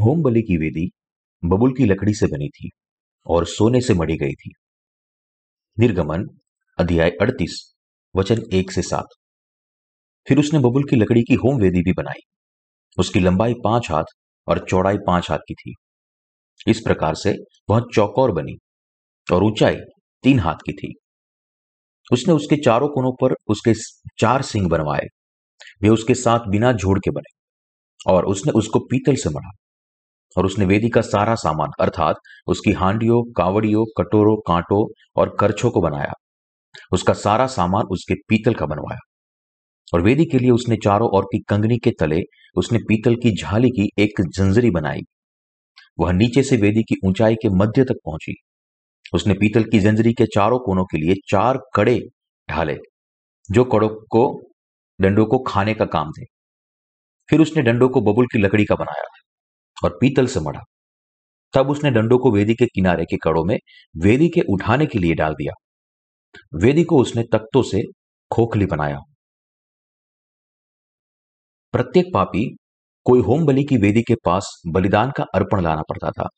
Home बलि की वेदी बबुल की लकड़ी से बनी थी और सोने से मड़ी गई थी। निर्गमन, अध्याय अड़तीस, वचन एक से सात। फिर उसने बबुल की लकड़ी की होम वेदी भी बनाई। उसकी लंबाई पाँच हाथ और चौड़ाई पाँच हाथ की थी। इस प्रकार से वह चौकोर बनी और ऊंचाई तीन हाथ की थी। उसने उसके चारों कोनों पर उसके चार सिंह बनवाए। वे उसके साथ बिना जोड़ के बने और उसने उसको पीतल से मढ़ा। और उसने वेदी का सारा सामान, अर्थात उसकी हांडियों, कावड़ियों, कटोरों, कांटों और करछों को बनाया। उसका सारा सामान उसके पीतल का बनवाया। और वेदी के लिए उसने चारों ओर की कंगनी के तले उसने पीतल की झाली की एक जंजरी बनाई। वह नीचे से वेदी की ऊंचाई के मध्य तक पहुँची। उसने पीतल की जंजरी के चारों कोनों के लिए चार कड़े ढाले, जो कड़ों को, डंडों को खाने का काम थे। फिर उसने डंडों को बबुल की लकड़ी का बनाया। और पीतल से मढ़ा। तब उसने डंडों को वेदी के किनारे के कड़ों में वेदी के उठाने के लिए डाल दिया। वेदी को उसने तख्तों से खोखली बनाया। प्रत्येक पापी कोई होम बलि की वेदी के पास बलिदान का अर्पण लाना पड़ता था।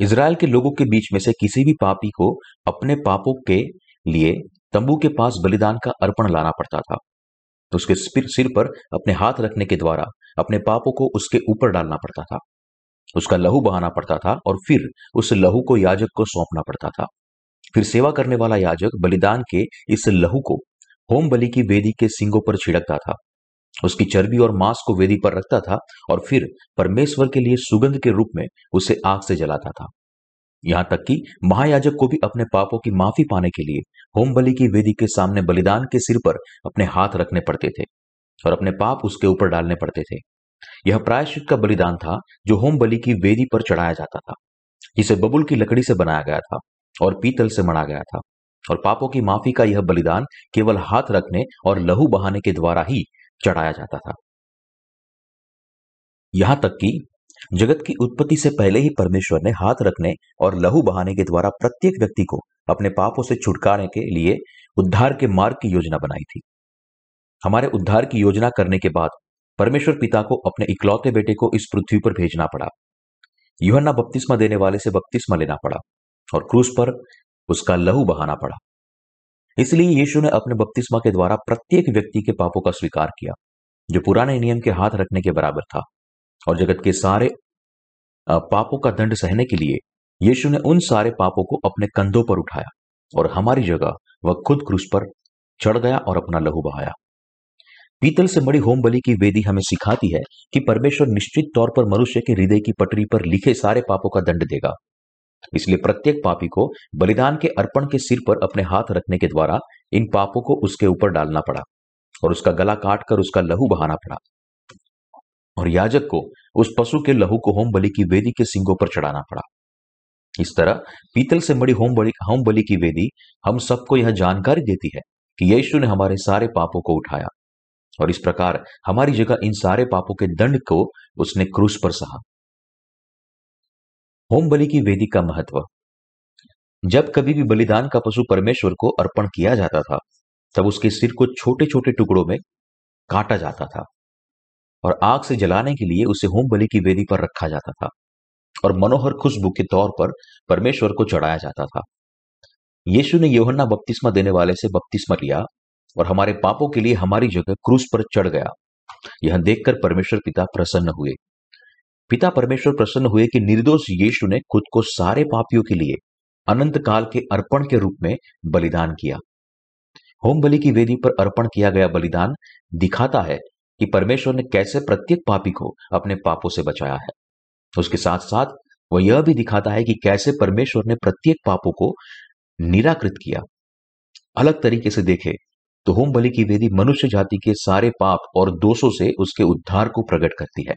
इसराइल के लोगों के बीच में से किसी भी पापी को अपने पापों के लिए तंबू के पास बलिदान का अर्पण लाना पड़ता था। तो उसके सिर पर अपने हाथ रखने के द्वारा अपने पापों को उसके ऊपर डालना पड़ता था। उसका लहू बहाना पड़ता था और फिर उस लहू को याजक को सौंपना पड़ता था। फिर सेवा करने वाला याजक बलिदान के इस लहू को होम बलि की वेदी के सिंगों पर छिड़कता था। उसकी चर्बी और मांस को वेदी पर रखता था और फिर परमेश्वर के लिए सुगंध के रूप में उसे आग से जलाता था। यहाँ तक कि महायाजक को भी अपने पापों की माफ़ी पाने के लिए होम बलि की वेदी के सामने बलिदान के सिर पर अपने हाथ रखने पड़ते थे और अपने पाप उसके ऊपर डालने पड़ते थे। यह प्रायश्चित का बलिदान था जो होम बलि की वेदी पर चढ़ाया जाता था। जिसे बबुल की लकड़ी से बनाया गया था और पीतल से मढ़ा गया था और पापों की माफ़ी का यह बलिदान केवल हाथ रखने और लहू बहाने के द्वारा ही चढ़ाया जाता था। यहाँ तक कि जगत की उत्पत्ति से पहले ही परमेश्वर ने हाथ रखने और लहू बहाने के द्वारा प्रत्येक व्यक्ति को अपने पापों से छुटकारे के लिए उद्धार के मार्ग की योजना बनाई थी। हमारे उद्धार की योजना करने के बाद परमेश्वर पिता को अपने इकलौते बेटे को इस पृथ्वी पर भेजना पड़ा। युहन्ना बपतिस्मा देने वाले से बपतिस्मा लेना पड़ा और क्रूस पर उसका लहू बहाना पड़ा। इसलिए यीशु ने अपने बपतिस्मा के द्वारा प्रत्येक व्यक्ति के पापों का स्वीकार किया, जो पुराने नियम के हाथ रखने के बराबर था। और जगत के सारे पापों का दंड सहने के लिए यीशु ने उन सारे पापों को अपने कंधों पर उठाया और हमारी जगह वह खुद क्रूस पर चढ़ गया और अपना लहू बहाया। पीतल से मड़ी होम बलि की वेदी हमें सिखाती है कि परमेश्वर निश्चित तौर पर मनुष्य के हृदय की पटरी पर लिखे सारे पापों का दंड देगा। इसलिए प्रत्येक पापी को बलिदान के अर्पण के सिर पर अपने हाथ रखने के द्वारा इन पापों को उसके ऊपर डालना पड़ा और उसका गला काट कर उसका लहू बहाना पड़ा। और याजक को उस पशु के लहू को होम बलि की वेदी के सिंगों पर चढ़ाना पड़ा। इस तरह पीतल से मड़ी होम बलि होम बलि की वेदी हम सबको यह जानकारी देती है कि यीशु ने हमारे सारे पापों को उठाया और इस प्रकार हमारी जगह इन सारे पापों के दंड को उसने क्रूस पर सहा। होम बलि की वेदी का महत्व। जब कभी भी बलिदान का पशु परमेश्वर को अर्पण किया जाता था, तब उसके सिर को छोटे छोटे टुकड़ों में काटा जाता था। और आग से जलाने के लिए उसे होम बलि की वेदी पर रखा जाता था और मनोहर खुशबू के तौर पर परमेश्वर को चढ़ाया जाता था। यीशु ने योहन्ना बपतिस्मा देने वाले से बपतिस्मा लिया और हमारे पापों के लिए हमारी जगह क्रूस पर चढ़ गया। यह देखकर परमेश्वर पिता प्रसन्न हुए। पिता परमेश्वर प्रसन्न हुए कि निर्दोष यीशु ने खुद को सारे पापियों के लिए अनंत काल के अर्पण के रूप में बलिदान किया। होम बलि की वेदी पर अर्पण किया गया बलिदान दिखाता है कि परमेश्वर ने कैसे प्रत्येक पापी को अपने पापों से बचाया है। उसके साथ साथ वह यह भी दिखाता है कि कैसे परमेश्वर ने प्रत्येक पापों को निराकृत किया। अलग तरीके से देखे तो होम बलि की वेदी मनुष्य जाति के सारे पाप और दोषों से उसके उद्धार को प्रकट करती है।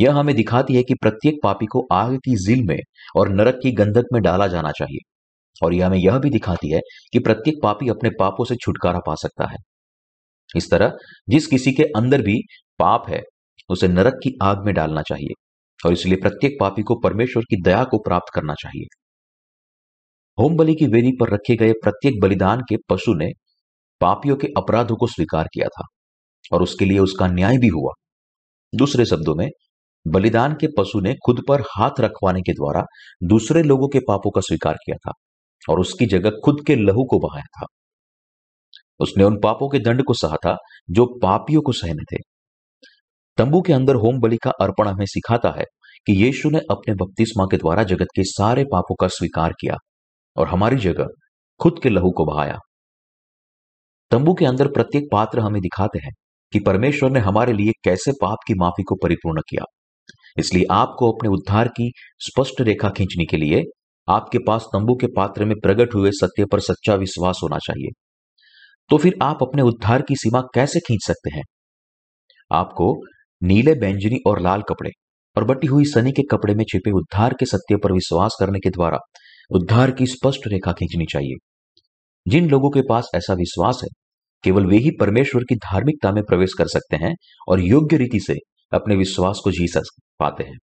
यह हमें दिखाती है कि प्रत्येक पापी को आग की जिल में और नरक की गंधक में डाला जाना चाहिए। और यह हमें यह भी दिखाती है कि प्रत्येक पापी अपने पापों से छुटकारा पा सकता है। इस तरह, जिस किसी के अंदर भी पाप है, उसे नरक की आग में डालना चाहिए और इसलिए प्रत्येक पापी को परमेश्वर की दया को प्राप्त करना चाहिए। होम बलि की वेदी पर रखे गए प्रत्येक बलिदान के पशु ने पापियों के अपराधों को स्वीकार किया था और उसके लिए उसका न्याय भी हुआ। दूसरे शब्दों में, बलिदान के पशु ने खुद पर हाथ रखवाने के द्वारा दूसरे लोगों के पापों का स्वीकार किया था और उसकी जगह खुद के लहू को बहाया था। उसने उन पापों के दंड को सहा था, जो पापियों को सहने थे। तंबू के अंदर होम बलि का अर्पण हमें सिखाता है कि यीशु ने अपने बपतिस्मा के द्वारा जगत के सारे पापों का स्वीकार किया और हमारी जगह खुद के लहू को बहाया। तंबू के अंदर प्रत्येक पात्र हमें दिखाते हैं कि परमेश्वर ने हमारे लिए कैसे पाप की माफ़ी को परिपूर्ण किया। इसलिए आपको अपने उद्धार की स्पष्ट रेखा खींचने के लिए आपके पास तंबू के पात्र में प्रकट हुए सत्य पर सच्चा विश्वास होना चाहिए। तो फिर आप अपने उद्धार की सीमा कैसे खींच सकते हैं? आपको नीले बैंजनी और लाल कपड़े और बटी हुई सनी के कपड़े में छिपे उद्धार के सत्य पर विश्वास करने के द्वारा उद्धार की स्पष्ट रेखा खींचनी चाहिए। जिन लोगों के पास ऐसा विश्वास है, केवल वे ही परमेश्वर की धार्मिकता में प्रवेश कर सकते हैं और योग्य रीति से अपने विश्वास को जी सक पाते हैं।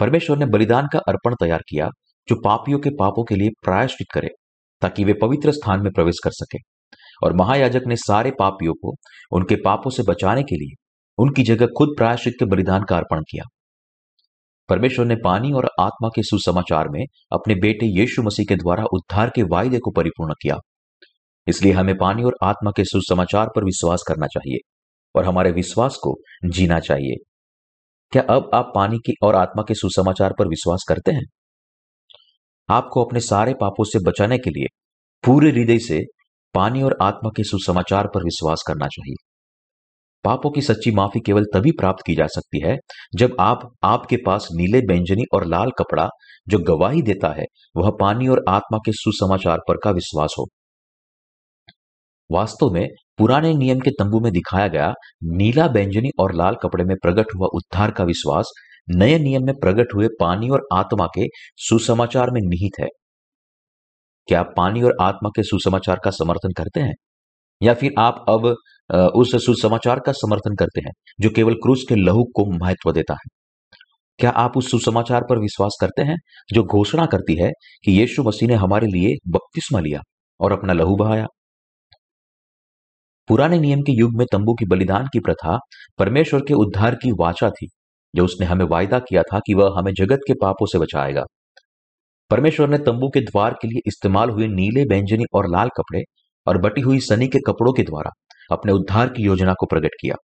परमेश्वर ने बलिदान का अर्पण तैयार किया, जो पापियों के पापों के लिए प्रायश्चित करे, ताकि वे पवित्र स्थान में प्रवेश कर सके। और महायाजक ने सारे पापियों को उनके पापों से बचाने के लिए उनकी जगह खुद प्रायश्चित के बलिदान का अर्पण किया। परमेश्वर ने पानी और आत्मा के सुसमाचार में अपने बेटे यीशु मसीह के द्वारा उद्धार के वायदे को परिपूर्ण किया। इसलिए हमें पानी और आत्मा के सुसमाचार पर विश्वास करना चाहिए और हमारे विश्वास को जीना चाहिए। क्या अब आप पानी की और आत्मा के सुसमाचार पर विश्वास करते हैं? आपको अपने सारे पापों से बचाने के लिए पूरे हृदय से पानी और आत्मा के सुसमाचार पर विश्वास करना चाहिए। पापों की सच्ची माफ़ी केवल तभी प्राप्त की जा सकती है जब आप आपके पास नीले व्यंजनी और लाल कपड़ा जो गवाही देता है, वह पानी और आत्मा के सुसमाचार पर का विश्वास हो। वास्तव में पुराने नियम के तंबू में दिखाया गया नीला बैंजनी और लाल कपड़े में प्रकट हुआ उद्धार का विश्वास नए नियम में प्रकट हुए पानी और आत्मा के सुसमाचार में निहित है। क्या आप पानी और आत्मा के सुसमाचार का समर्थन करते हैं? या फिर आप अब उस सुसमाचार का समर्थन करते हैं, जो केवल क्रूस के लहू को महत्व देता है? क्या आप उस सुसमाचार पर विश्वास करते हैं, जो घोषणा करती है कि यीशु मसीह ने हमारे लिए बपतिस्मा लिया और अपना लहू बहाया? पुराने नियम के युग में तंबू की बलिदान की प्रथा परमेश्वर के उद्धार की वाचा थी, जो उसने हमें वायदा किया था कि वह हमें जगत के पापों से बचाएगा। परमेश्वर ने तंबू के द्वार के लिए इस्तेमाल हुए नीले बैंजनी और लाल कपड़े और बटी हुई सनी के कपड़ों के द्वारा अपने उद्धार की योजना को प्रकट किया।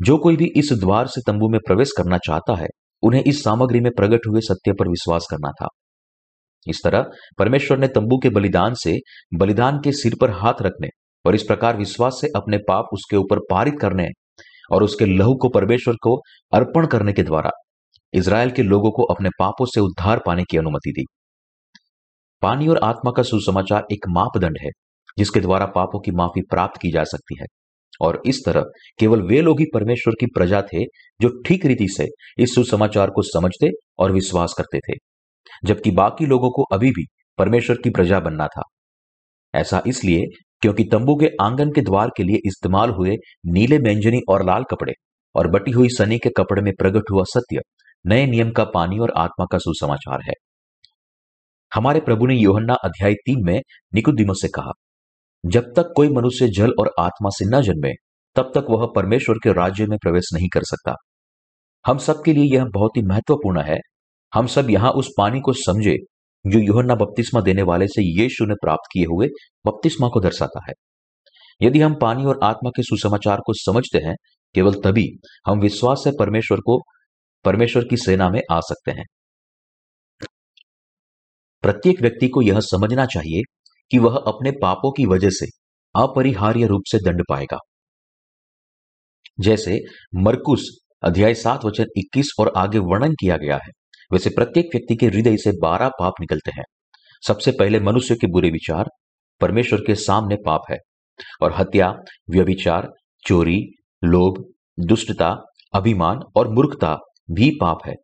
जो कोई भी इस द्वार से तंबू में प्रवेश करना चाहता है, उन्हें इस सामग्री में प्रकट हुए सत्य पर विश्वास करना था। इस तरह परमेश्वर ने तंबू के बलिदान से बलिदान के सिर पर हाथ रखने और इस प्रकार विश्वास से अपने पाप उसके ऊपर पारित करने और उसके लहू को परमेश्वर को अर्पण करने के द्वारा इसराइल के लोगों को अपने पापों से उद्धार पाने की अनुमति दी। पानी और आत्मा का सुसमाचार एक मापदंड है, जिसके द्वारा पापों की माफ़ी प्राप्त की जा सकती है। और इस तरह केवल वे लोग ही परमेश्वर की प्रजा थे, जो ठीक रीति से इस सुसमाचार को समझते और विश्वास करते थे, जबकि बाकी लोगों को अभी भी परमेश्वर की प्रजा बनना था। ऐसा इसलिए क्योंकि तंबू के आँगन के द्वार के लिए इस्तेमाल हुए नीले व्यंजनी और लाल कपड़े और बटी हुई सनी के कपड़े में प्रकट हुआ सत्य नए नियम का पानी और आत्मा का सुसमाचार है। हमारे प्रभु ने योहन्ना अध्याय तीन में निकुदिमो से कहा, जब तक कोई मनुष्य जल और आत्मा से न जन्मे, तब तक वह परमेश्वर के राज्य में प्रवेश नहीं कर सकता। हम सबके लिए यह बहुत ही महत्वपूर्ण है। हम सब यहाँ उस पानी को समझे, जो योहन्ना बपतिस्मा देने वाले से यीशु ने प्राप्त किए हुए बपतिस्मा को दर्शाता है। यदि हम पानी और आत्मा के सुसमाचार को समझते हैं, केवल तभी हम विश्वास से परमेश्वर को परमेश्वर की सेना में आ सकते हैं। प्रत्येक व्यक्ति को यह समझना चाहिए कि वह अपने पापों की वजह से अपरिहार्य रूप से दंड पाएगा। जैसे मरकुस अध्याय सात वचन 21 और आगे वर्णन किया गया है, वैसे प्रत्येक व्यक्ति के हृदय से बारह पाप निकलते हैं। सबसे पहले मनुष्य के बुरे विचार, परमेश्वर के सामने पाप है, और हत्या, व्यभिचार, चोरी, लोभ, दुष्टता, अभिमान और मूर्खता भी पाप है।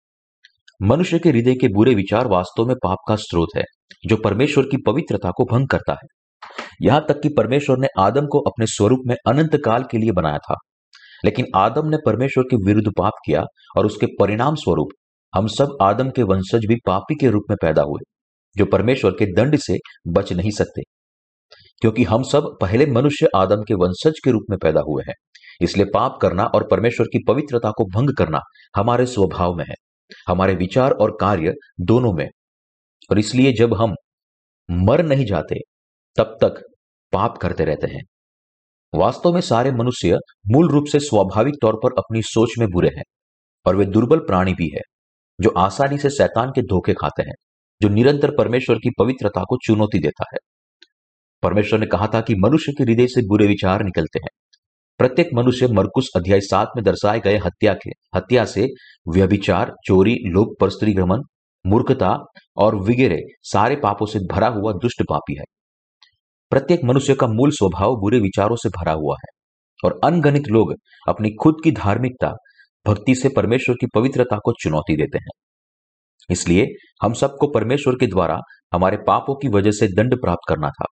मनुष्य के हृदय के बुरे विचार वास्तव में पाप का स्रोत है, जो परमेश्वर की पवित्रता को भंग करता है। यहाँ तक कि परमेश्वर ने आदम को अपने स्वरूप में अनंत काल के लिए बनाया था। लेकिन आदम ने परमेश्वर के विरुद्ध पाप किया और उसके परिणाम स्वरूप हम सब आदम के वंशज भी पापी के रूप में पैदा हुए, जो परमेश्वर के दंड से बच नहीं सकते। क्योंकि हम सब पहले मनुष्य आदम के वंशज के रूप में पैदा हुए हैं। इसलिए पाप करना और परमेश्वर की पवित्रता को भंग करना हमारे स्वभाव में है। हमारे विचार और कार्य दोनों में। और इसलिए जब हम मर नहीं जाते, तब तक पाप करते रहते हैं। वास्तव में सारे मनुष्य मूल रूप से स्वाभाविक तौर पर अपनी सोच में बुरे हैं और वे दुर्बल प्राणी भी है, जो आसानी से शैतान के धोखे खाते हैं, जो निरंतर परमेश्वर की पवित्रता को चुनौती देता है। परमेश्वर ने कहा था कि मनुष्य के हृदय से बुरे विचार निकलते हैं। प्रत्येक मनुष्य मरकुश अध्याय सात में दर्शाए गए हत्या के, हत्या से व्यभिचार, चोरी लोक पर स्त्री मूर्खता और वगैरह सारे पापों से भरा हुआ दुष्ट पापी है। प्रत्येक मनुष्य का मूल स्वभाव बुरे विचारों से भरा हुआ है और अनगणित लोग अपनी खुद की धार्मिकता, भक्ति से परमेश्वर की पवित्रता को चुनौती देते हैं। इसलिए हम सबको परमेश्वर के द्वारा हमारे पापों की वजह से दंड प्राप्त करना था।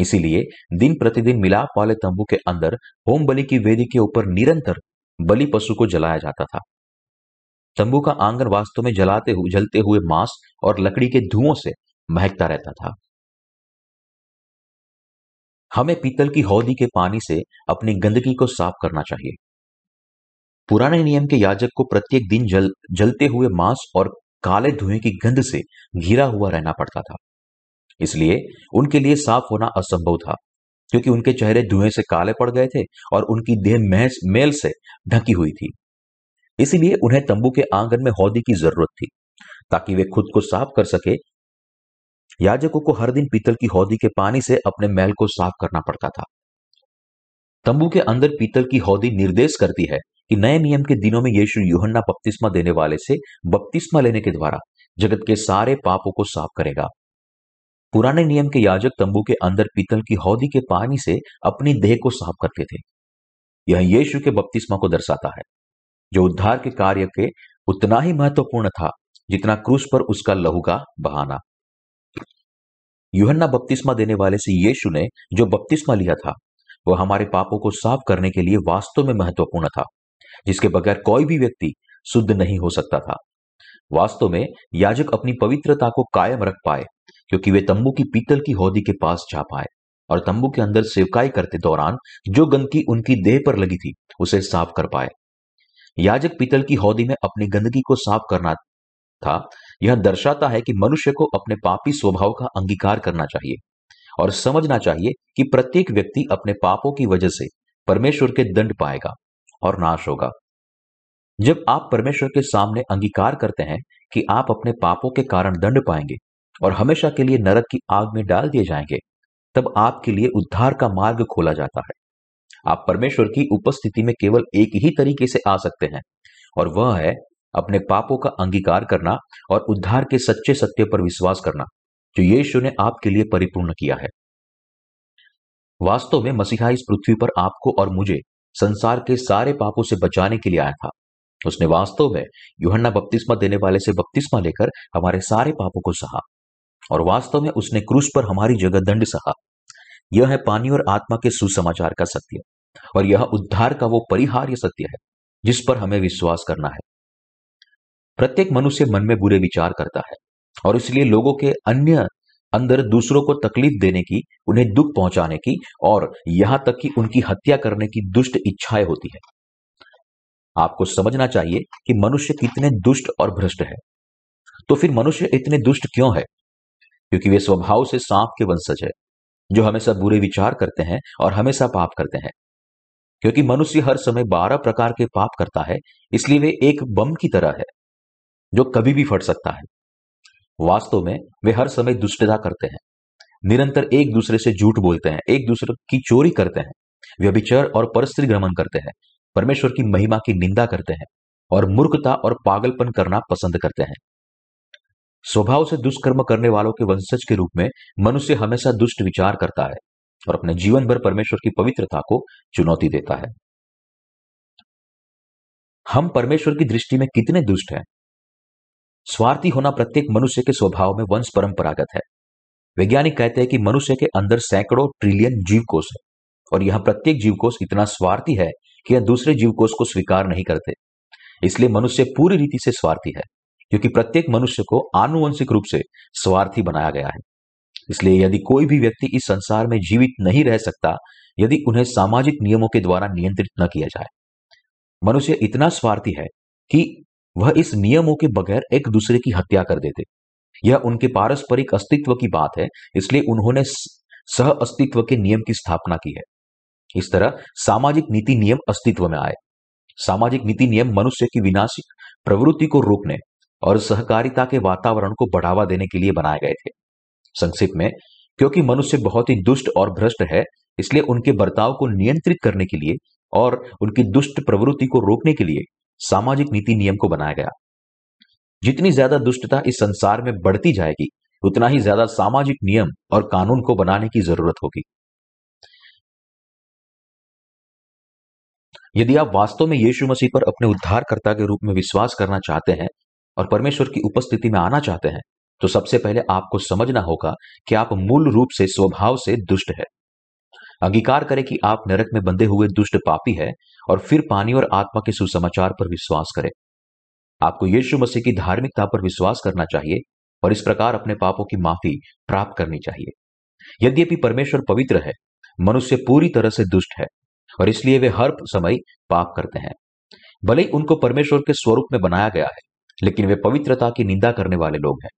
इसीलिए दिन प्रतिदिन मिलाप वाले तंबू के अंदर होम बलि की वेदी के ऊपर निरंतर बलि पशु को जलाया जाता था। तंबू का आँगन वास्तव में जलाते हुए जलते हुए मांस और लकड़ी के धुओं से महकता रहता था। हमें पीतल की हौदी के पानी से अपनी गंदगी को साफ़ करना चाहिए। पुराने नियम के याजक को प्रत्येक दिन जल, जलते हुए मांस और काले धुएँ की गंध से घिरा हुआ रहना पड़ता था। इसलिए उनके लिए साफ़ होना असंभव था, क्योंकि उनके चेहरे धुएँ से काले पड़ गए थे और उनकी देह महज मेल से ढकी हुई थी। इसीलिए उन्हें तंबू के आँगन में हौदी की ज़रूरत थी, ताकि वे खुद को साफ़ कर सके। याजकों को हर दिन पीतल की हौदी के पानी से अपने मैल को साफ़ करना पड़ता था। तंबू के अंदर पीतल की हौदी निर्देश करती है कि नए नियम के दिनों में यीशु यूहन्ना बपतिस्मा देने वाले से बपतिस्मा लेने के द्वारा जगत के सारे पापों को साफ़ करेगा। पुराने नियम के याजक तंबू के अंदर पीतल की हौदी के पानी से अपनी देह को साफ़ करते थे। यह यीशु के बपतिस्मा को दर्शाता है, जो उद्धार के कार्य के उतना ही महत्वपूर्ण था जितना क्रूस पर उसका लहू का बहाना। यूहन्ना बपतिस्मा देने वाले से यीशु ने जो बपतिस्मा लिया था, वह हमारे पापों को साफ़ करने के लिए वास्तव में महत्वपूर्ण था, जिसके बगैर कोई भी व्यक्ति शुद्ध नहीं हो सकता था। वास्तव में याजक अपनी पवित्रता को कायम रख पाए। क्योंकि वे तंबू की पीतल की हौदी के पास जा पाए और तंबू के अंदर सेवकाई करते दौरान जो गंदगी उनकी देह पर लगी थी, उसे साफ़ कर पाए। याजक पीतल की हौदी में अपनी गंदगी को साफ़ करना था, यह दर्शाता है कि मनुष्य को अपने पापी स्वभाव का अंगीकार करना चाहिए और समझना चाहिए कि प्रत्येक व्यक्ति अपने पापों की वजह से परमेश्वर के दंड पाएगा और नाश होगा। जब आप परमेश्वर के सामने अंगीकार करते हैं कि आप अपने पापों के कारण दंड पाएँगे और हमेशा के लिए नरक की आग में डाल दिए जाएँगे, तब आपके लिए उद्धार का मार्ग खोला जाता है। आप परमेश्वर की उपस्थिति में केवल एक ही तरीके से आ सकते हैं, और वह है अपने पापों का अंगीकार करना और उद्धार के सच्चे सत्य पर विश्वास करना, जो यीशु ने आपके लिए परिपूर्ण किया है। वास्तव में मसीहा इस पृथ्वी पर आपको और मुझे संसार के सारे पापों से बचाने के लिए आया था। उसने वास्तव में युहन्ना बपतिस्मा देने वाले से बपतिस्मा लेकर हमारे सारे पापों को सहा। और वास्तव में उसने क्रूस पर हमारी जगह दंड सहा। यह है पानी और आत्मा के सुसमाचार का सत्य, और यह उद्धार का वो परिहार्य सत्य है, जिस पर हमें विश्वास करना है। प्रत्येक मनुष्य मन में बुरे विचार करता है, और इसलिए लोगों के अन्य अंदर दूसरों को तकलीफ़ देने की, उन्हें दुख पहुँचाने की, और यहाँ तक कि उनकी हत्या करने की दुष्ट इच्छाएँ होती है। आपको समझना चाहिए कि मनुष्य कितने दुष्ट और भ्रष्ट है। तो फिर मनुष्य इतने दुष्ट क्यों है? क्योंकि वे स्वभाव से सांप के वंशज है, जो हमेशा बुरे विचार करते हैं और हमेशा पाप करते हैं। क्योंकि मनुष्य हर समय बारह प्रकार के पाप करता है, इसलिए वे एक बम की तरह है, जो कभी भी फट सकता है। वास्तव में वे हर समय दुष्टता करते हैं, निरंतर एक दूसरे से झूठ बोलते हैं, एक दूसरे की चोरी करते हैं, व्यभिचर और परस्त्री ग्रमण करते हैं, परमेश्वर की महिमा की निंदा करते हैं और मूर्खता और पागलपन करना पसंद करते हैं। स्वभाव से दुष्कर्म करने वालों के वंशज के रूप में मनुष्य हमेशा दुष्ट विचार करता है और अपने जीवन भर परमेश्वर की पवित्रता को चुनौती देता है। हम परमेश्वर की दृष्टि में कितने दुष्ट हैं। स्वार्थी होना प्रत्येक मनुष्य के स्वभाव में वंश परंपरागत है। वैज्ञानिक कहते हैं कि मनुष्य के अंदर सैकड़ों ट्रिलियन जीवकोष है और यह प्रत्येक जीवकोष इतना स्वार्थी है कि यह दूसरे जीवकोष को स्वीकार नहीं करते। इसलिए मनुष्य पूरी रीति से स्वार्थी है। क्योंकि प्रत्येक मनुष्य को आनुवंशिक रूप से स्वार्थी बनाया गया है। इसलिए यदि कोई भी व्यक्ति इस संसार में जीवित नहीं रह सकता, यदि उन्हें सामाजिक नियमों के द्वारा नियंत्रित न किया जाए। मनुष्य इतना स्वार्थी है कि वह इस नियमों के बगैर एक दूसरे की हत्या कर देते। यह उनके पारस्परिक अस्तित्व की बात है, इसलिए उन्होंने सह अस्तित्व के नियम की स्थापना की है। इस तरह सामाजिक नीति नियम अस्तित्व में आए। सामाजिक नीति नियम मनुष्य की विनाशिक प्रवृत्ति को रोकने और सहकारिता के वातावरण को बढ़ावा देने के लिए बनाए गए थे। संक्षिप्त में, क्योंकि मनुष्य बहुत ही दुष्ट और भ्रष्ट है, इसलिए उनके बर्ताव को नियंत्रित करने के लिए और उनकी दुष्ट प्रवृत्ति को रोकने के लिए सामाजिक नीति नियम को बनाया गया। जितनी ज़्यादा दुष्टता इस संसार में बढ़ती जाएगी, उतना ही ज़्यादा सामाजिक नियम और कानून को बनाने की ज़रूरत होगी। यदि आप वास्तव में यीशु मसीह पर अपने उद्धारकर्ता के रूप में विश्वास करना चाहते हैं और परमेश्वर की उपस्थिति में आना चाहते हैं तो सबसे पहले आपको समझना होगा कि आप मूल रूप से स्वभाव से दुष्ट है। अंगीकार करें कि आप नरक में बंधे हुए दुष्ट पापी है और फिर पानी और आत्मा के सुसमाचार पर विश्वास करें। आपको यीशु मसीह की धार्मिकता पर विश्वास करना चाहिए और इस प्रकार अपने पापों की माफ़ी प्राप्त करनी चाहिए। यद्यपि परमेश्वर पवित्र है, मनुष्य पूरी तरह से दुष्ट है और इसलिए वे हर समय पाप करते हैं। भले ही उनको परमेश्वर के स्वरूप में बनाया गया है लेकिन वे पवित्रता की निंदा करने वाले लोग हैं।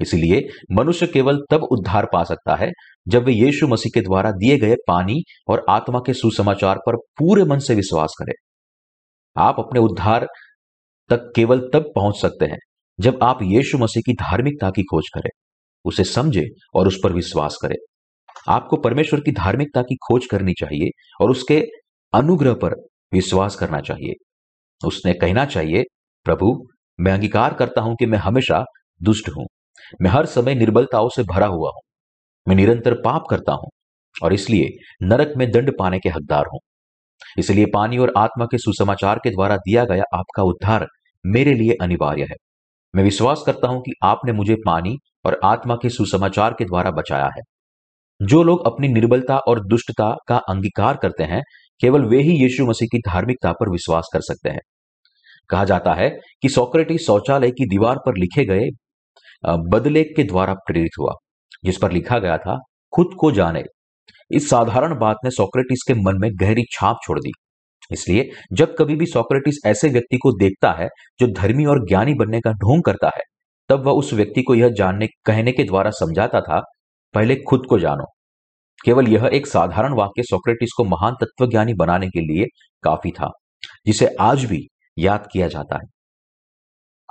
इसलिए मनुष्य केवल तब उद्धार पा सकता है जब वे यीशु मसीह के द्वारा दिए गए पानी और आत्मा के सुसमाचार पर पूरे मन से विश्वास करें। आप अपने उद्धार तक केवल तब पहुँच सकते हैं जब आप यीशु मसीह की धार्मिकता की खोज करें, उसे समझे और उस पर विश्वास करें। आपको परमेश्वर की धार्मिकता की खोज करनी चाहिए और उसके अनुग्रह पर विश्वास करना चाहिए। उसने कहना चाहिए, प्रभु मैं अंगीकार करता हूँ कि मैं हमेशा दुष्ट हूँ। मैं हर समय निर्बलताओं से भरा हुआ हूँ। मैं निरंतर पाप करता हूँ और इसलिए नरक में दंड पाने के हकदार हूँ। इसलिए पानी और आत्मा के सुसमाचार के द्वारा दिया गया आपका उद्धार मेरे लिए अनिवार्य है। मैं विश्वास करता हूँ कि आपने मुझे पानी और आत्मा के सुसमाचार के द्वारा बचाया है। जो लोग अपनी निर्बलता और दुष्टता का अंगीकार करते हैं, केवल वे ही यीशु मसीह की धार्मिकता पर विश्वास कर सकते हैं। कहा जाता है कि सोक्रेटिस शौचालय की दीवार पर लिखे गए बदलेख के द्वारा प्रेरित हुआ, जिस पर लिखा गया था, खुद को जाने। इस साधारण बात ने सोक्रेटिस के मन में गहरी छाप छोड़ दी। इसलिए जब कभी भी सोक्रेटिस ऐसे व्यक्ति को देखता है, जो धर्मी और ज्ञानी बनने का ढोंग करता है, तब वह उस व्यक्ति को यह जानने, कहने के द्वारा समझाता था, पहले खुद को जानो। केवल यह एक साधारण वाक्य सोक्रेटिस को महान तत्वज्ञानी बनाने के लिए काफ़ी था, जिसे आज भी याद किया जाता है।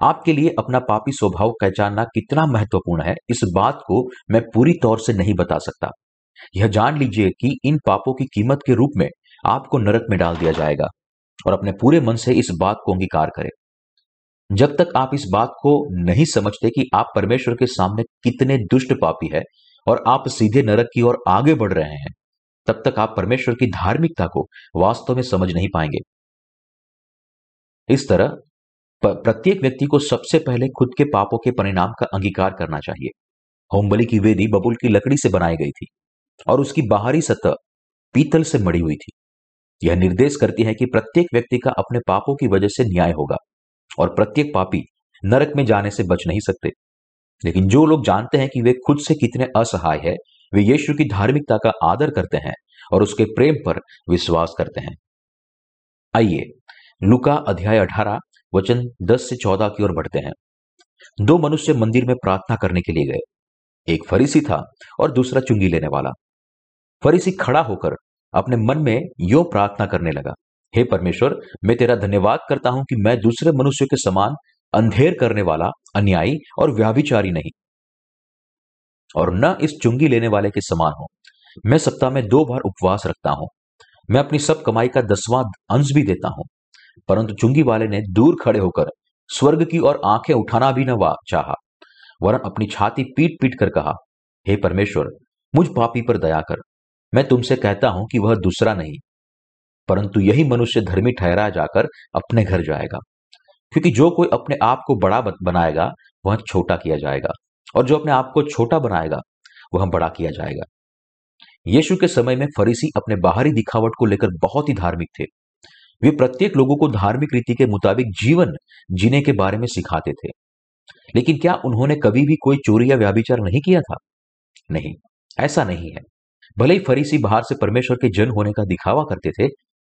आपके लिए अपना पापी स्वभाव पहचानना कितना महत्वपूर्ण है, इस बात को मैं पूरी तौर से नहीं बता सकता। यह जान लीजिए कि इन पापों की कीमत के रूप में आपको नरक में डाल दिया जाएगा और अपने पूरे मन से इस बात को अंगीकार करें। जब तक आप इस बात को नहीं समझते कि आप परमेश्वर के सामने कितने दुष्ट पापी है और आप सीधे नरक की ओर आगे बढ़ रहे हैं, तब तक आप परमेश्वर की धार्मिकता को वास्तव में समझ नहीं पाएँगे। इस तरह प्रत्येक व्यक्ति को सबसे पहले खुद के पापों के परिणाम का अंगीकार करना चाहिए। होमबली की वेदी बबुल की लकड़ी से बनाई गई थी और उसकी बाहरी सतह पीतल से मड़ी हुई थी। यह निर्देश करती है कि प्रत्येक व्यक्ति का अपने पापों की वजह से न्याय होगा और प्रत्येक पापी नरक में जाने से बच नहीं सकते। लेकिन जो लोग जानते हैं कि वे खुद से कितने असहाय है, वे यीशु की धार्मिकता का आदर करते हैं और उसके प्रेम पर विश्वास करते हैं। आइए लुका अध्याय अठारह, वचन दस से चौदह की ओर बढ़ते हैं। दो मनुष्य मंदिर में प्रार्थना करने के लिए गए। एक फरीसी था और दूसरा चुंगी लेने वाला। फरीसी खड़ा होकर अपने मन में यो प्रार्थना करने लगा, हे परमेश्वर, मैं तेरा धन्यवाद करता हूँ कि मैं दूसरे मनुष्य के समान अंधेर करने वाला, अन्यायी और व्याभिचारी नहीं। और न इस चुंगी लेने वाले के समान हूँ। मैं सप्ताह में दो बार उपवास रखता हूँ। मैं अपनी सब कमाई का दसवां अंश भी देता हूँ। परंतु चुंगी वाले ने दूर खड़े होकर स्वर्ग की ओर आँखें उठाना भी न चाहा। वरन अपनी छाती पीट पीट कर कहा, हे परमेश्वर, मुझ पापी पर दया कर। मैं तुमसे कहता हूँ कि वह दूसरा नहीं, परंतु यही मनुष्य धर्मी ठहरा जाकर अपने घर जाएगा। क्योंकि जो कोई अपने आप को बड़ा बनाएगा, वह छोटा किया जाएगा, और जो अपने आप को छोटा बनाएगा, वह बड़ा किया जाएगा। यीशु के समय में फरीसी अपने बाहरी दिखावट को लेकर बहुत ही धार्मिक थे। वे प्रत्येक लोगों को धार्मिक रीति के मुताबिक जीवन जीने के बारे में सिखाते थे। लेकिन क्या उन्होंने कभी भी कोई चोरी या व्याभिचार नहीं किया था? नहीं, ऐसा नहीं है। भले ही फरीसी बाहर से परमेश्वर के जन होने का दिखावा करते थे,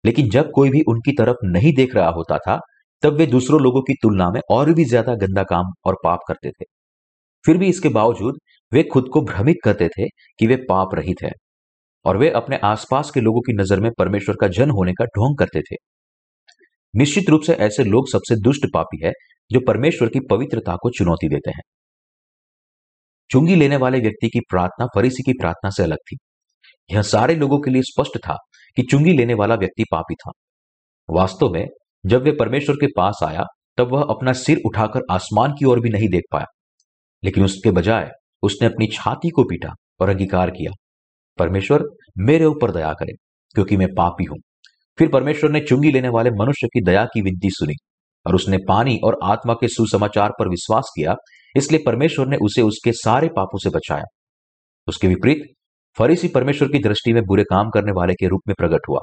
लेकिन जब कोई भी उनकी तरफ़ नहीं देख रहा होता था, तब वे दूसरों लोगों की तुलना में और भी ज़्यादा गंदा काम और पाप करते थे। फिर भी इसके बावजूद वे खुद को भ्रमित करते थे कि वे पाप रहित है और वे अपने आसपास के लोगों की नज़र में परमेश्वर का जन होने का ढोंग करते थे। निश्चित रूप से ऐसे लोग सबसे दुष्ट पापी है, जो परमेश्वर की पवित्रता को चुनौती देते हैं। चुंगी लेने वाले व्यक्ति की प्रार्थना फरीसी की प्रार्थना से अलग थी। यह सारे लोगों के लिए स्पष्ट था कि चुंगी लेने वाला व्यक्ति पापी था। वास्तव में, जब वे परमेश्वर के पास आया, तब वह अपना सिर उठाकर आसमान की ओर भी नहीं देख पाया। लेकिन उसके बजाय, उसने अपनी छाती को पीटा और अंगीकार किया। परमेश्वर, मेरे ऊपर दया करे, क्योंकि मैं पापी हूँ। फिर परमेश्वर ने चुंगी लेने वाले मनुष्य की दया की विनती सुनी, और उसने पानी और आत्मा के सुसमाचार पर विश्वास किया, इसलिए परमेश्वर ने उसे उसके सारे पापों से बचाया। उसके विपरीत, फरीसी परमेश्वर की दृष्टि में बुरे काम करने वाले के रूप में प्रकट हुआ।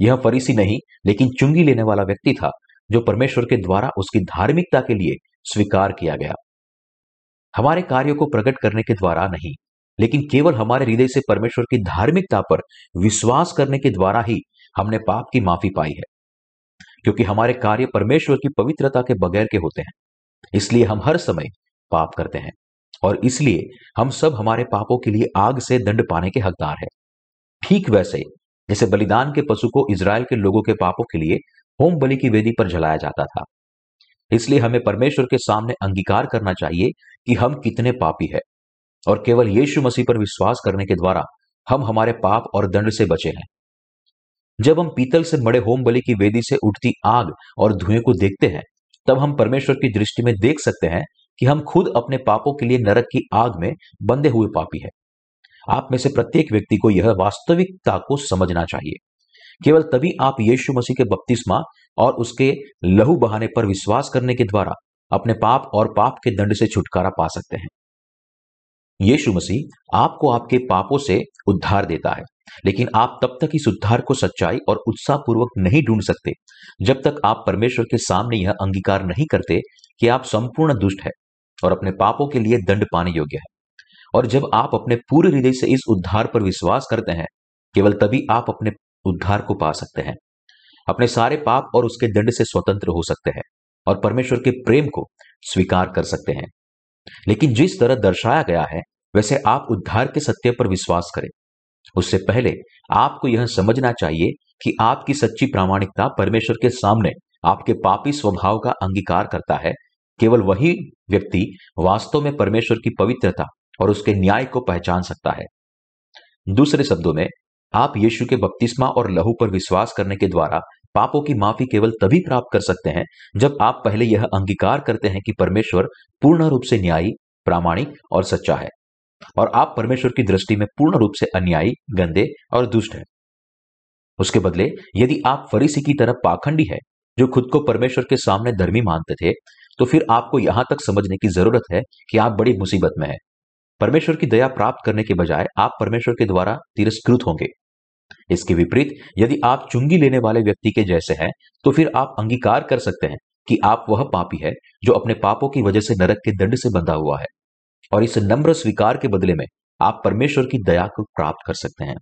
यह फरीसी नहीं, लेकिन चुंगी लेने वाला व्यक्ति था, जो परमेश्वर के द्वारा उसकी धार्मिकता के लिए स्वीकार किया गया। हमारे कार्यों को प्रकट करने के द्वारा नहीं, लेकिन केवल हमारे हृदय से परमेश्वर की धार्मिकता पर विश्वास करने के द्वारा ही हमने पाप की माफ़ी पाई है। क्योंकि हमारे कार्य परमेश्वर की पवित्रता के बगैर के होते हैं। इसलिए हम हर समय पाप करते हैं और इसलिए हम सब हमारे पापों के लिए आग से दंड पाने के हकदार हैं। ठीक वैसे जैसे बलिदान के पशु को इज़राइल के लोगों के पापों के लिए होम बलि की वेदी पर जलाया जाता था। इसलिए हमें परमेश्वर के सामने अंगीकार करना चाहिए कि हम कितने पापी है और केवल यीशु मसीह पर विश्वास करने के द्वारा हम हमारे पाप और दंड से बचे हैं। जब हम पीतल से मड़े होम बलि की वेदी से उठती आग और धुएँ को देखते हैं, तब हम परमेश्वर की दृष्टि में देख सकते हैं कि हम खुद अपने पापों के लिए नरक की आग में बंधे हुए पापी है। आप में से प्रत्येक व्यक्ति को यह वास्तविकता को समझना चाहिए। केवल तभी आप यीशु मसीह के बपतिस्मा और उसके लहू बहाने पर विश्वास करने के द्वारा अपने पाप और पाप के दंड से छुटकारा पा सकते हैं। यीशु मसीह आपको आपके पापों से उद्धार देता है। लेकिन आप तब तक इस उद्धार को सच्चाई और उत्साहपूर्वक नहीं ढूंढ सकते, जब तक आप परमेश्वर के सामने यह अंगीकार नहीं करते कि आप संपूर्ण दुष्ट है और अपने पापों के लिए दंड पाने योग्य है। और जब आप अपने पूरे हृदय से इस उद्धार पर विश्वास करते हैं, केवल तभी आप अपने उद्धार को पा सकते हैं। अपने सारे पाप और उसके दंड से स्वतंत्र हो सकते हैं और परमेश्वर के प्रेम को स्वीकार कर सकते हैं। लेकिन जिस तरह दर्शाया गया है, वैसे आप उद्धार के सत्य पर विश्वास करें। उससे पहले आपको यह समझना चाहिए कि आपकी सच्ची प्रामाणिकता परमेश्वर के सामने आपके पापी स्वभाव का अंगीकार करता है। केवल वही व्यक्ति वास्तव में परमेश्वर की पवित्रता और उसके न्याय को पहचान सकता है। दूसरे शब्दों में, आप यीशु के बपतिस्मा और लहू पर विश्वास करने के द्वारा पापों की माफ़ी केवल तभी प्राप्त कर सकते हैं जब आप पहले यह अंगीकार करते हैं कि परमेश्वर पूर्ण रूप से न्यायी, प्रामाणिक और सच्चा है। और आप परमेश्वर की दृष्टि में पूर्ण रूप से अन्यायी, गंदे और दुष्ट है। उसके बदले, यदि आप फरीसी की तरह पाखंडी है, जो खुद को परमेश्वर के सामने धर्मी मानते थे तो फिर आपको यहाँ तक समझने की ज़रूरत है कि आप बड़ी मुसीबत में हैं। परमेश्वर की दया प्राप्त करने के बजाय आप परमेश्वर के द्वारा तिरस्कृत होंगे। इसके विपरीत, यदि आप चुंगी लेने वाले व्यक्ति के जैसे हैं तो फिर आप अंगीकार कर सकते हैं कि आप वह पापी है, जो अपने पापों की वजह से नरक के दंड से बंधा हुआ है। और इस नम्र स्वीकार के बदले में आप परमेश्वर की दया को प्राप्त कर सकते हैं।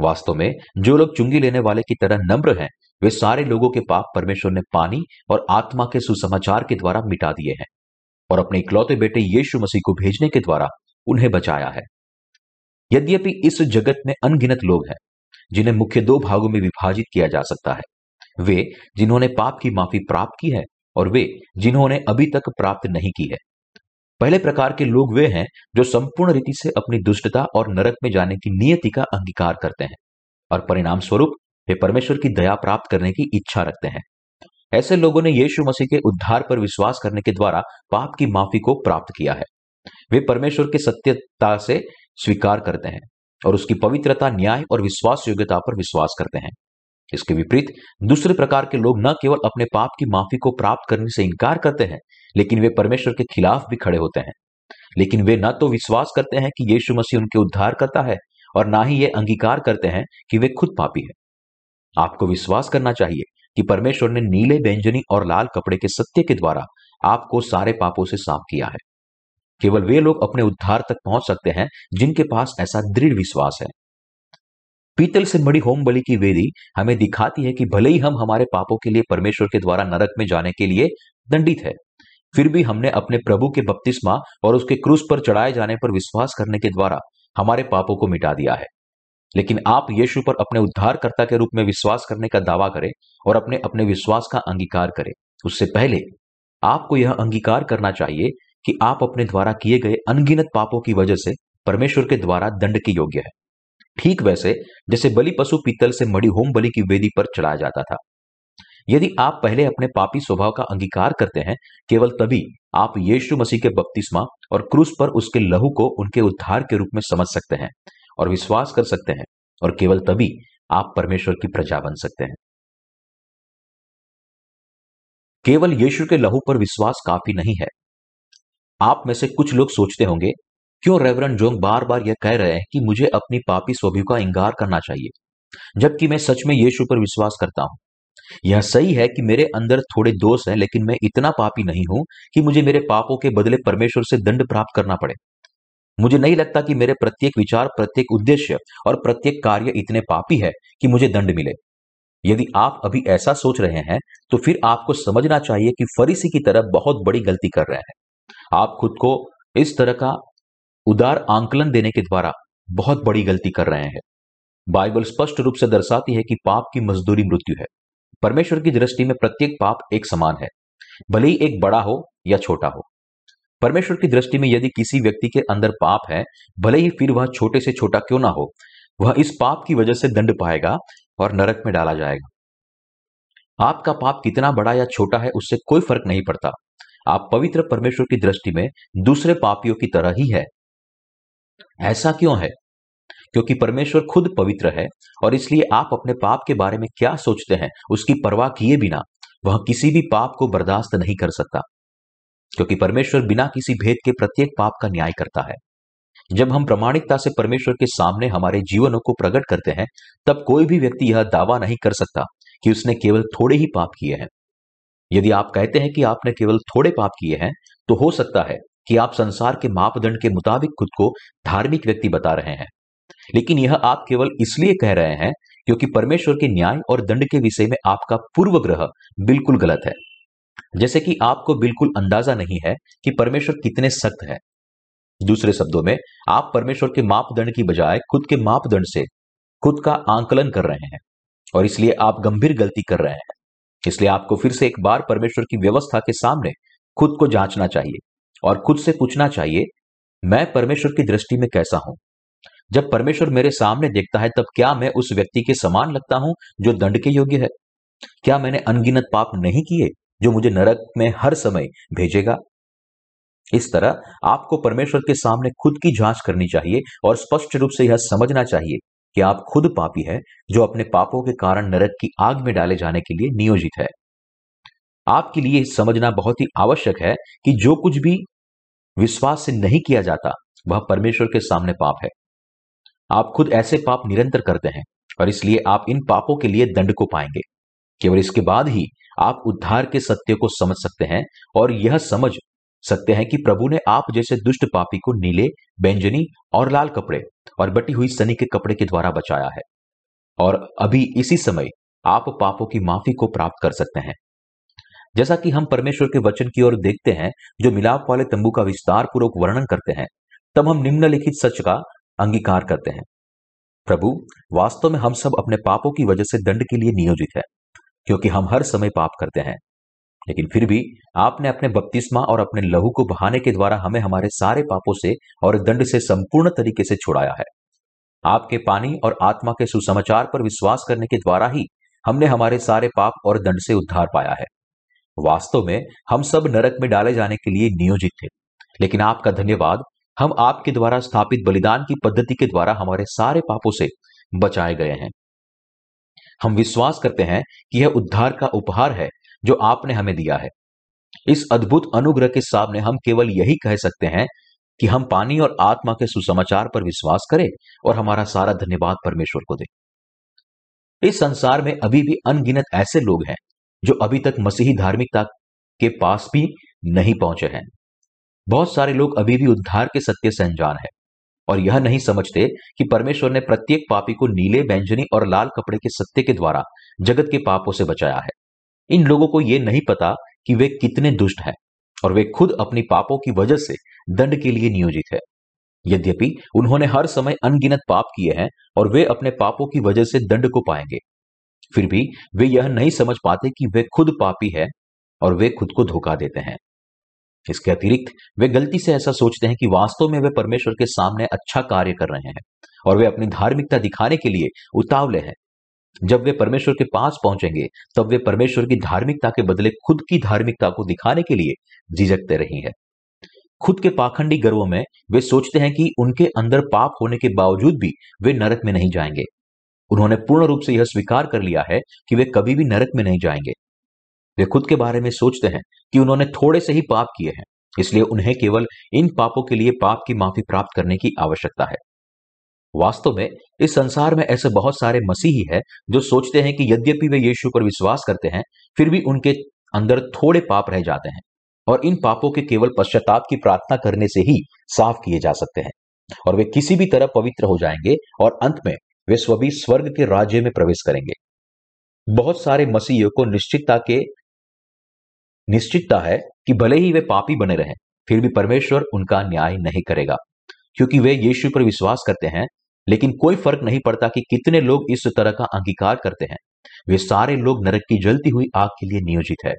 वास्तव में जो लोग चुंगी लेने वाले की तरह नम्र हैं, वे सारे लोगों के पाप परमेश्वर ने पानी और आत्मा के सुसमाचार के द्वारा मिटा दिए हैं और अपने इकलौते बेटे यीशु मसीह को भेजने के द्वारा उन्हें बचाया है। यद्यपि इस जगत में अनगिनत लोग हैं, जिन्हें मुख्य दो भागों में विभाजित किया जा सकता है। वे जिन्होंने पाप की माफ़ी प्राप्त की है और वे जिन्होंने अभी तक प्राप्त नहीं की है। पहले प्रकार के लोग वे हैं जो संपूर्ण रीति से अपनी दुष्टता और नरक में जाने की नियति का अंगीकार करते हैं और परिणाम स्वरूप वे परमेश्वर की दया प्राप्त करने की इच्छा रखते हैं। ऐसे लोगों ने यीशु मसीह के उद्धार पर विश्वास करने के द्वारा पाप की माफ़ी को प्राप्त किया है। वे परमेश्वर की सत्यता से स्वीकार करते हैं और उसकी पवित्रता, न्याय और विश्वास योग्यता पर विश्वास करते हैं। इसके विपरीत, दूसरे प्रकार के लोग न केवल अपने पाप की माफ़ी को प्राप्त करने से इनकार करते हैं, लेकिन वे परमेश्वर के खिलाफ भी खड़े होते हैं। लेकिन वे न तो विश्वास करते हैं कि यीशु मसीह उनके उद्धार करता है, और ना ही ये अंगीकार करते हैं कि वे खुद पापी है। आपको विश्वास करना चाहिए कि परमेश्वर ने नीले, व्यंजनी और लाल कपड़े के सत्य के द्वारा आपको सारे पापों से साफ़ किया है। केवल वे लोग अपने उद्धार तक पहुँच सकते हैं जिनके पास ऐसा दृढ़ विश्वास है। पीतल से मड़ी होम बलि की वेदी हमें दिखाती है कि भले ही हम हमारे पापों के लिए परमेश्वर के द्वारा नरक में जाने के लिए दंडित है, फिर भी हमने अपने प्रभु के बपतिस्मा और उसके क्रूस पर चढ़ाए जाने पर विश्वास करने के द्वारा हमारे पापों को मिटा दिया है। लेकिन आप यीशु पर अपने उद्धारकर्ता के रूप में विश्वास करने का दावा करें और अपने अपने विश्वास का अंगीकार करें। उससे पहले आपको यह अंगीकार करना चाहिए कि आप अपने द्वारा किए गए अनगिनत पापों की वजह से परमेश्वर के द्वारा दंड के योग्य है। ठीक वैसे जैसे बलि पशु पीतल से मड़ी होम बलि की वेदी पर चढ़ाया जाता था। यदि आप पहले अपने पापी स्वभाव का अंगीकार करते हैं, केवल तभी आप यीशु मसीह के बपतिस्मा और क्रूस पर उसके लहू को उनके उद्धार के रूप में समझ सकते हैं और विश्वास कर सकते हैं और केवल तभी आप परमेश्वर की प्रजा बन सकते हैं। केवल यीशु के लहू पर विश्वास काफ़ी नहीं है। आप में से कुछ लोग सोचते होंगे क्यों रेवरन जोंग बार बार यह कह रहे हैं कि मुझे अपनी पापी स्वभाव का इंकार करना चाहिए, जबकि मैं सच में यीशु पर विश्वास करता हूँ। यह सही है कि मेरे अंदर थोड़े दोष हैं, लेकिन मैं इतना पापी नहीं हूँ कि मुझे मेरे पापों के बदले परमेश्वर से दंड प्राप्त करना पड़े। मुझे नहीं लगता कि मेरे प्रत्येक विचार, प्रत्येक उद्देश्य और प्रत्येक कार्य इतने पापी है कि मुझे दंड मिले। यदि आप अभी ऐसा सोच रहे हैं तो फिर आपको समझना चाहिए कि फरीसी की तरह बहुत बड़ी गलती कर रहे हैं। आप खुद को इस तरह का उदार आंकलन देने के द्वारा बहुत बड़ी गलती कर रहे हैं। बाइबल स्पष्ट रूप से दर्शाती है कि पाप की मजदूरी मृत्यु है। परमेश्वर की दृष्टि में प्रत्येक पाप एक समान है, भले ही एक बड़ा हो या छोटा हो। परमेश्वर की दृष्टि में यदि किसी व्यक्ति के अंदर पाप है, भले ही फिर वह छोटे से छोटा क्यों ना हो, वह इस पाप की वजह से दंड पाएगा और नरक में डाला जाएगा। आपका पाप कितना बड़ा या छोटा है, उससे कोई फ़र्क नहीं पड़ता। आप पवित्र परमेश्वर की दृष्टि में दूसरे पापियों की तरह ही है। ऐसा क्यों है? क्योंकि परमेश्वर खुद पवित्र है और इसलिए आप अपने पाप के बारे में क्या सोचते हैं, उसकी परवाह किए बिना, वह किसी भी पाप को बर्दाश्त नहीं कर सकता। क्योंकि परमेश्वर बिना किसी भेद के प्रत्येक पाप का न्याय करता है। जब हम प्रमाणिकता से परमेश्वर के सामने हमारे जीवनों को प्रकट करते हैं, तब कोई भी व्यक्ति यह दावा नहीं कर सकता कि उसने केवल थोड़े ही पाप किए हैं। यदि आप कहते हैं कि आपने केवल थोड़े पाप किए हैं तो हो सकता है कि आप संसार के मापदंड के मुताबिक खुद को धार्मिक व्यक्ति बता रहे हैं। लेकिन यह आप केवल इसलिए कह रहे हैं क्योंकि परमेश्वर के न्याय और दंड के विषय में आपका पूर्व ग्रह बिल्कुल गलत है। जैसे कि आपको बिल्कुल अंदाज़ा नहीं है कि परमेश्वर कितने सख्त है। दूसरे शब्दों में, आप परमेश्वर के मापदंड की बजाय खुद के मापदंड से खुद का आंकलन कर रहे हैं और इसलिए आप गंभीर गलती कर रहे हैं। इसलिए आपको फिर से एक बार परमेश्वर की व्यवस्था के सामने खुद को जांचना चाहिए। और खुद से पूछना चाहिए, मैं परमेश्वर की दृष्टि में कैसा हूँ? जब परमेश्वर मेरे सामने देखता है, तब क्या मैं उस व्यक्ति के समान लगता हूँ जो दंड के योग्य है? क्या मैंने अनगिनत पाप नहीं किए जो मुझे नरक में हर समय भेजेगा? इस तरह आपको परमेश्वर के सामने खुद की जाँच करनी चाहिए और स्पष्ट रूप से यह समझना चाहिए कि आप खुद पापी है जो अपने पापों के कारण नरक की आग में डाले जाने के लिए नियोजित है। आपके लिए समझना बहुत ही आवश्यक है कि जो कुछ भी विश्वास से नहीं किया जाता, वह परमेश्वर के सामने पाप है। आप खुद ऐसे पाप निरंतर करते हैं और इसलिए आप इन पापों के लिए दंड को पाएँगे। केवल इसके बाद ही आप उद्धार के सत्य को समझ सकते हैं और यह समझ सकते हैं कि प्रभु ने आप जैसे दुष्ट पापी को नीले व्यंजनी और लाल कपड़े और बटी हुई सनी के कपड़े के द्वारा बचाया है। और अभी इसी समय आप पापों की माफ़ी को प्राप्त कर सकते हैं। जैसा कि हम परमेश्वर के वचन की ओर देखते हैं, जो मिलाप वाले तंबू का विस्तार पूर्वक वर्णन करते हैं, तब हम निम्नलिखित सच का अंगीकार करते हैं। प्रभु, वास्तव में हम सब अपने पापों की वजह से दंड के लिए नियोजित है, क्योंकि हम हर समय पाप करते हैं। लेकिन फिर भी आपने अपने बपतिस्मा और अपने लहू को बहाने के द्वारा हमें हमारे सारे पापों से और दंड से संपूर्ण तरीके से छुड़ाया है। आपके पानी और आत्मा के सुसमाचार पर विश्वास करने के द्वारा ही हमने हमारे सारे पाप और दंड से उद्धार पाया है। वास्तव में हम सब नरक में डाले जाने के लिए नियोजित थे। लेकिन आपका धन्यवाद, हम आपके द्वारा स्थापित बलिदान की पद्धति के द्वारा हमारे सारे पापों से बचाए गए हैं। हम विश्वास करते हैं कि यह उद्धार का उपहार है जो आपने हमें दिया है। इस अद्भुत अनुग्रह के सामने हम केवल यही कह सकते हैं कि हम पानी और आत्मा के सुसमाचार पर विश्वास करें और हमारा सारा धन्यवाद परमेश्वर को दें। इस संसार में अभी भी अनगिनत ऐसे लोग हैं जो अभी तक मसीही धार्मिकता के पास भी नहीं पहुँचे हैं। बहुत सारे लोग अभी भी उद्धार के सत्य से अनजान है और यह नहीं समझते कि परमेश्वर ने प्रत्येक पापी को नीले बैंजनी और लाल कपड़े के सत्य के द्वारा जगत के पापों से बचाया है। इन लोगों को यह नहीं पता कि वे कितने दुष्ट हैं और वे खुद अपनी पापों की वजह से दंड के लिए नियोजित है। यद्यपि उन्होंने हर समय अनगिनत पाप किए हैं और वे अपने पापों की वजह से दंड को पाएँगे। फिर भी वे यह नहीं समझ पाते कि वे खुद पापी है और वे खुद को धोखा देते हैं। इसके अतिरिक्त वे गलती से ऐसा सोचते हैं कि वास्तव में वे परमेश्वर के सामने अच्छा कार्य कर रहे हैं और वे अपनी धार्मिकता दिखाने के लिए उतावले हैं। जब वे परमेश्वर के पास पहुँचेंगे, तब वे परमेश्वर की धार्मिकता के बदले खुद की धार्मिकता को दिखाने के लिए झिझकते रही है। खुद के पाखंडी गर्वों में वे सोचते हैं कि उनके अंदर पाप होने के बावजूद भी वे नरक में नहीं जाएँगे। उन्होंने पूर्ण रूप से यह स्वीकार कर लिया है कि वे कभी भी नरक में नहीं जाएँगे। वे खुद के बारे में सोचते हैं कि उन्होंने थोड़े से ही पाप किए हैं, इसलिए उन्हें केवल इन पापों के लिए पाप की माफ़ी प्राप्त करने की आवश्यकता है। वास्तव में, इस संसार में ऐसे बहुत सारे मसीही है जो सोचते हैं कि यद्यपि वे यीशु पर विश्वास करते हैं, फिर भी उनके अंदर थोड़े पाप रह जाते हैं और इन पापों के केवल पश्चाताप की प्रार्थना करने से ही साफ़ किए जा सकते हैं और वे किसी भी तरह पवित्र हो जाएँगे और अंत में वे स्वभी स्वर्ग के राज्य में प्रवेश करेंगे। बहुत सारे मसीहियों को निश्चितता के, निश्चितता है कि भले ही वे पापी बने रहें, फिर भी परमेश्वर उनका न्याय नहीं करेगा, क्योंकि वे यीशु पर विश्वास करते हैं, लेकिन कोई फ़र्क नहीं पड़ता कि कितने लोग इस तरह का अंगीकार करते हैं। वे सारे लोग नरक की जलती हुई आग के लिए नियोजित है।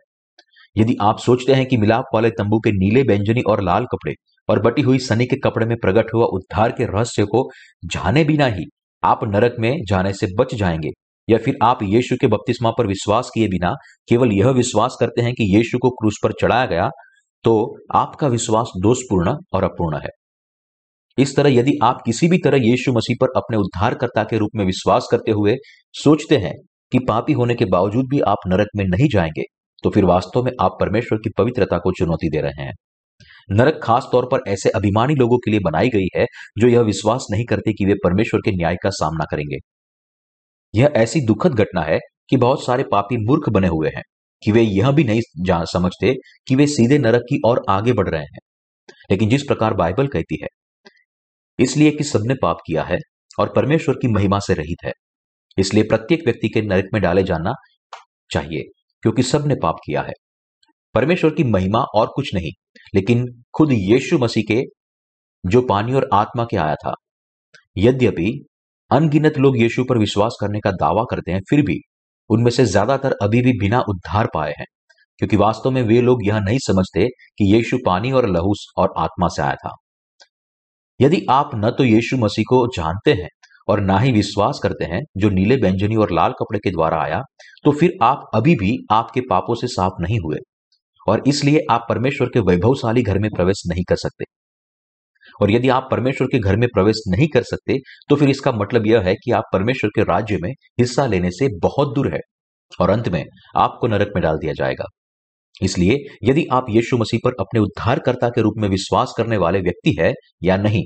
यदि आप सोचते हैं कि मिलाप वाले तंबू के नीले व्यंजनी और लाल कपड़े और बटी हुई सनी के कपड़े में प्रकट हुआ उद्धार के रहस्य को जाने बिना ही आप नरक में जाने से बच जाएँगे, या फिर आप यीशु के बपतिस्मा पर विश्वास किए बिना केवल यह विश्वास करते हैं कि यीशु को क्रूस पर चढ़ाया गया तो आपका विश्वास दोषपूर्ण और अपूर्ण है। इस तरह यदि आप किसी भी तरह यीशु मसीह पर अपने उद्धारकर्ता के रूप में विश्वास करते हुए सोचते हैं कि पापी होने के बावजूद भी आप नरक में नहीं जाएँगे तो फिर वास्तव में आप परमेश्वर की पवित्रता को चुनौती दे रहे हैं। नरक खास तौर पर ऐसे अभिमानी लोगों के लिए बनाई गई है, जो यह विश्वास नहीं करते कि वे परमेश्वर के न्याय का सामना करेंगे। यह ऐसी दुखद घटना है कि बहुत सारे पापी मूर्ख बने हुए हैं, कि वे यह भी नहीं जान समझते कि वे सीधे नरक की ओर आगे बढ़ रहे हैं। लेकिन जिस प्रकार बाइबल कहती है, इसलिए कि सबने पाप किया है और परमेश्वर की महिमा से रहित है, इसलिए प्रत्येक व्यक्ति के नरक में डाले जाना चाहिए, क्योंकि सबने पाप किया है। परमेश्वर की महिमा और कुछ नहीं, लेकिन खुद यीशु मसीह के जो पानी और आत्मा के आया था। यद्यपि अनगिनत लोग यीशु पर विश्वास करने का दावा करते हैं, फिर भी उनमें से ज़्यादातर अभी भी बिना उद्धार पाए हैं, क्योंकि वास्तव में वे लोग यह नहीं समझते कि यीशु पानी और लहूस और आत्मा से आया था। यदि आप न तो यीशु मसीह को जानते हैं और ना ही विश्वास करते हैं, जो नीले व्यंजनी और लाल कपड़े के द्वारा आया तो फिर आप अभी भी आपके पापों से साफ़ नहीं हुए। और इसलिए आप परमेश्वर के वैभवशाली घर में प्रवेश नहीं कर सकते। और यदि आप परमेश्वर के घर में प्रवेश नहीं कर सकते तो फिर इसका मतलब यह है कि आप परमेश्वर के राज्य में हिस्सा लेने से बहुत दूर है और अंत में आपको नरक में डाल दिया जाएगा। इसलिए यदि आप यीशु मसीह पर अपने उद्धारकर्ता के रूप में विश्वास करने वाले व्यक्ति है या नहीं,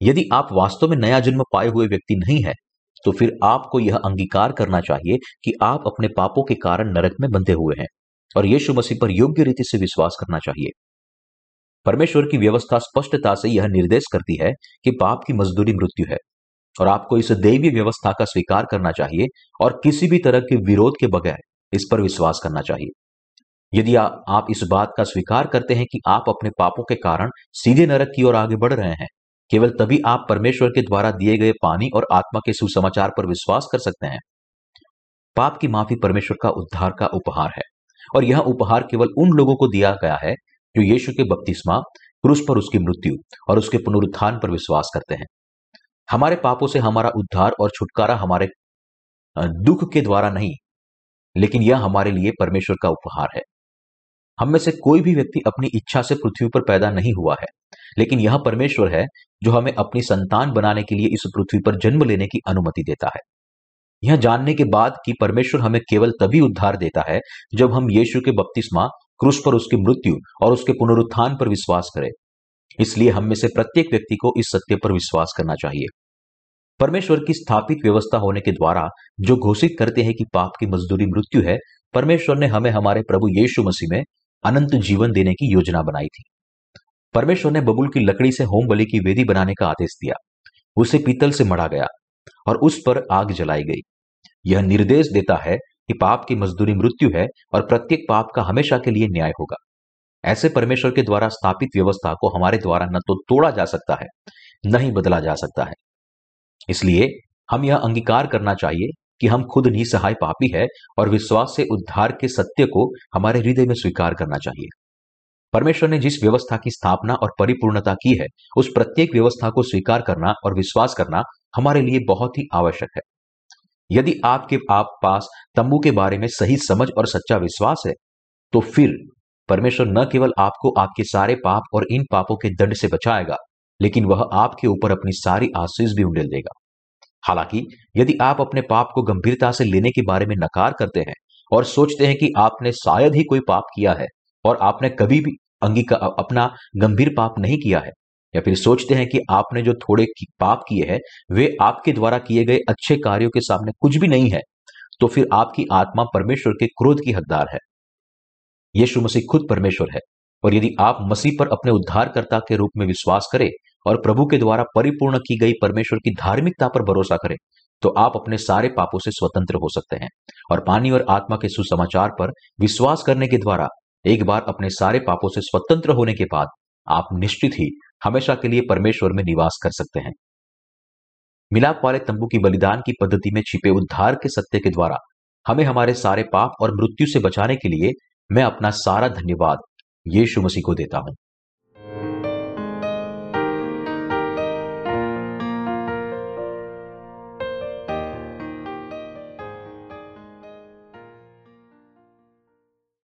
यदि आप वास्तव में नया जन्म पाए हुए व्यक्ति नहीं है तो फिर आपको यह अंगीकार करना चाहिए कि आप अपने पापों के कारण नरक में बंधे हुए हैं। और यीशु मसीह पर योग्य रीति से विश्वास करना चाहिए। परमेश्वर की व्यवस्था स्पष्टता से यह निर्देश करती है कि पाप की मजदूरी मृत्यु है और आपको इस दैवीय व्यवस्था का स्वीकार करना चाहिए और किसी भी तरह के विरोध के बगैर इस पर विश्वास करना चाहिए। यदि आ, आप इस बात का स्वीकार करते हैं कि आप अपने पापों के कारण सीधे नरक की ओर आगे बढ़ रहे हैं केवल तभी आप परमेश्वर के द्वारा दिए गए पानी और आत्मा के सुसमाचार पर विश्वास कर सकते हैं। पाप की माफ़ी परमेश्वर का उद्धार का उपहार है। और यह उपहार केवल उन लोगों को दिया गया है जो यीशु के बपतिस्मा, क्रूस पर उसकी मृत्यु और उसके पुनरुत्थान पर विश्वास करते हैं। हमारे पापों से हमारा उद्धार और छुटकारा हमारे दुख के द्वारा नहीं, लेकिन यह हमारे लिए परमेश्वर का उपहार है। हम में से कोई भी व्यक्ति अपनी इच्छा से पृथ्वी पर पैदा नहीं हुआ है, लेकिन यह परमेश्वर है जो हमें अपनी संतान बनाने के लिए इस पृथ्वी पर जन्म लेने की अनुमति देता है। यह जानने के बाद कि परमेश्वर हमें केवल तभी उद्धार देता है जब हम यीशु के बपतिस्मा, क्रूस पर उसकी मृत्यु और उसके पुनरुत्थान पर विश्वास करें। इसलिए हम में से प्रत्येक व्यक्ति को इस सत्य पर विश्वास करना चाहिए। परमेश्वर की स्थापित व्यवस्था होने के द्वारा जो घोषित करते हैं कि पाप की मजदूरी मृत्यु है, परमेश्वर ने हमें हमारे प्रभु यीशु मसीह में अनंत जीवन देने की योजना बनाई थी। परमेश्वर ने बबुल की लकड़ी से होम बलि की वेदी बनाने का आदेश दिया। उसे पीतल से मढ़ा गया और उस पर आग जलाई गई। यह निर्देश देता है कि पाप की मजदूरी मृत्यु है और प्रत्येक पाप का हमेशा के लिए न्याय होगा। ऐसे परमेश्वर के द्वारा स्थापित व्यवस्था को हमारे द्वारा न तो तोड़ा जा सकता है, न ही बदला जा सकता है। इसलिए हम यह अंगीकार करना चाहिए कि हम खुद निसहाय पापी है और विश्वास से उद्धार के सत्य को हमारे हृदय में स्वीकार करना चाहिए। परमेश्वर ने जिस व्यवस्था की स्थापना और परिपूर्णता की है, उस प्रत्येक व्यवस्था को स्वीकार करना और विश्वास करना हमारे लिए बहुत ही आवश्यक है। यदि आपके आप पास तंबू के बारे में सही समझ और सच्चा विश्वास है तो फिर परमेश्वर न केवल आपको आपके सारे पाप और इन पापों के दंड से बचाएगा, लेकिन वह आपके ऊपर अपनी सारी आशीष भी उंडेल देगा। हालाँकि, यदि आप अपने पाप को गंभीरता से लेने के बारे में नकार करते हैं और सोचते हैं कि आपने शायद ही कोई पाप किया है और आपने कभी भी अंगीकार अपना गंभीर पाप नहीं किया है या फिर सोचते हैं कि आपने जो थोड़े पाप किए हैं, वे आपके द्वारा किए गए अच्छे कार्यों के सामने कुछ भी नहीं है तो फिर आपकी आत्मा परमेश्वर के क्रोध की हकदार है। यीशु मसीह खुद परमेश्वर है, और यदि आप मसीह पर अपने उद्धारकर्ता के रूप में विश्वास करें और प्रभु के द्वारा परिपूर्ण की गई परमेश्वर की धार्मिकता पर भरोसा करें तो आप अपने सारे पापों से स्वतंत्र हो सकते हैं, और पानी और आत्मा के सुसमाचार पर विश्वास करने के द्वारा एक बार अपने सारे पापों से स्वतंत्र होने के बाद आप निश्चित ही हमेशा के लिए परमेश्वर में निवास कर सकते हैं। मिलाप वाले तंबू की बलिदान की पद्धति में छिपे उद्धार के सत्य के द्वारा हमें हमारे सारे पाप और मृत्यु से बचाने के लिए मैं अपना सारा धन्यवाद यीशु मसीह को देता हूँ।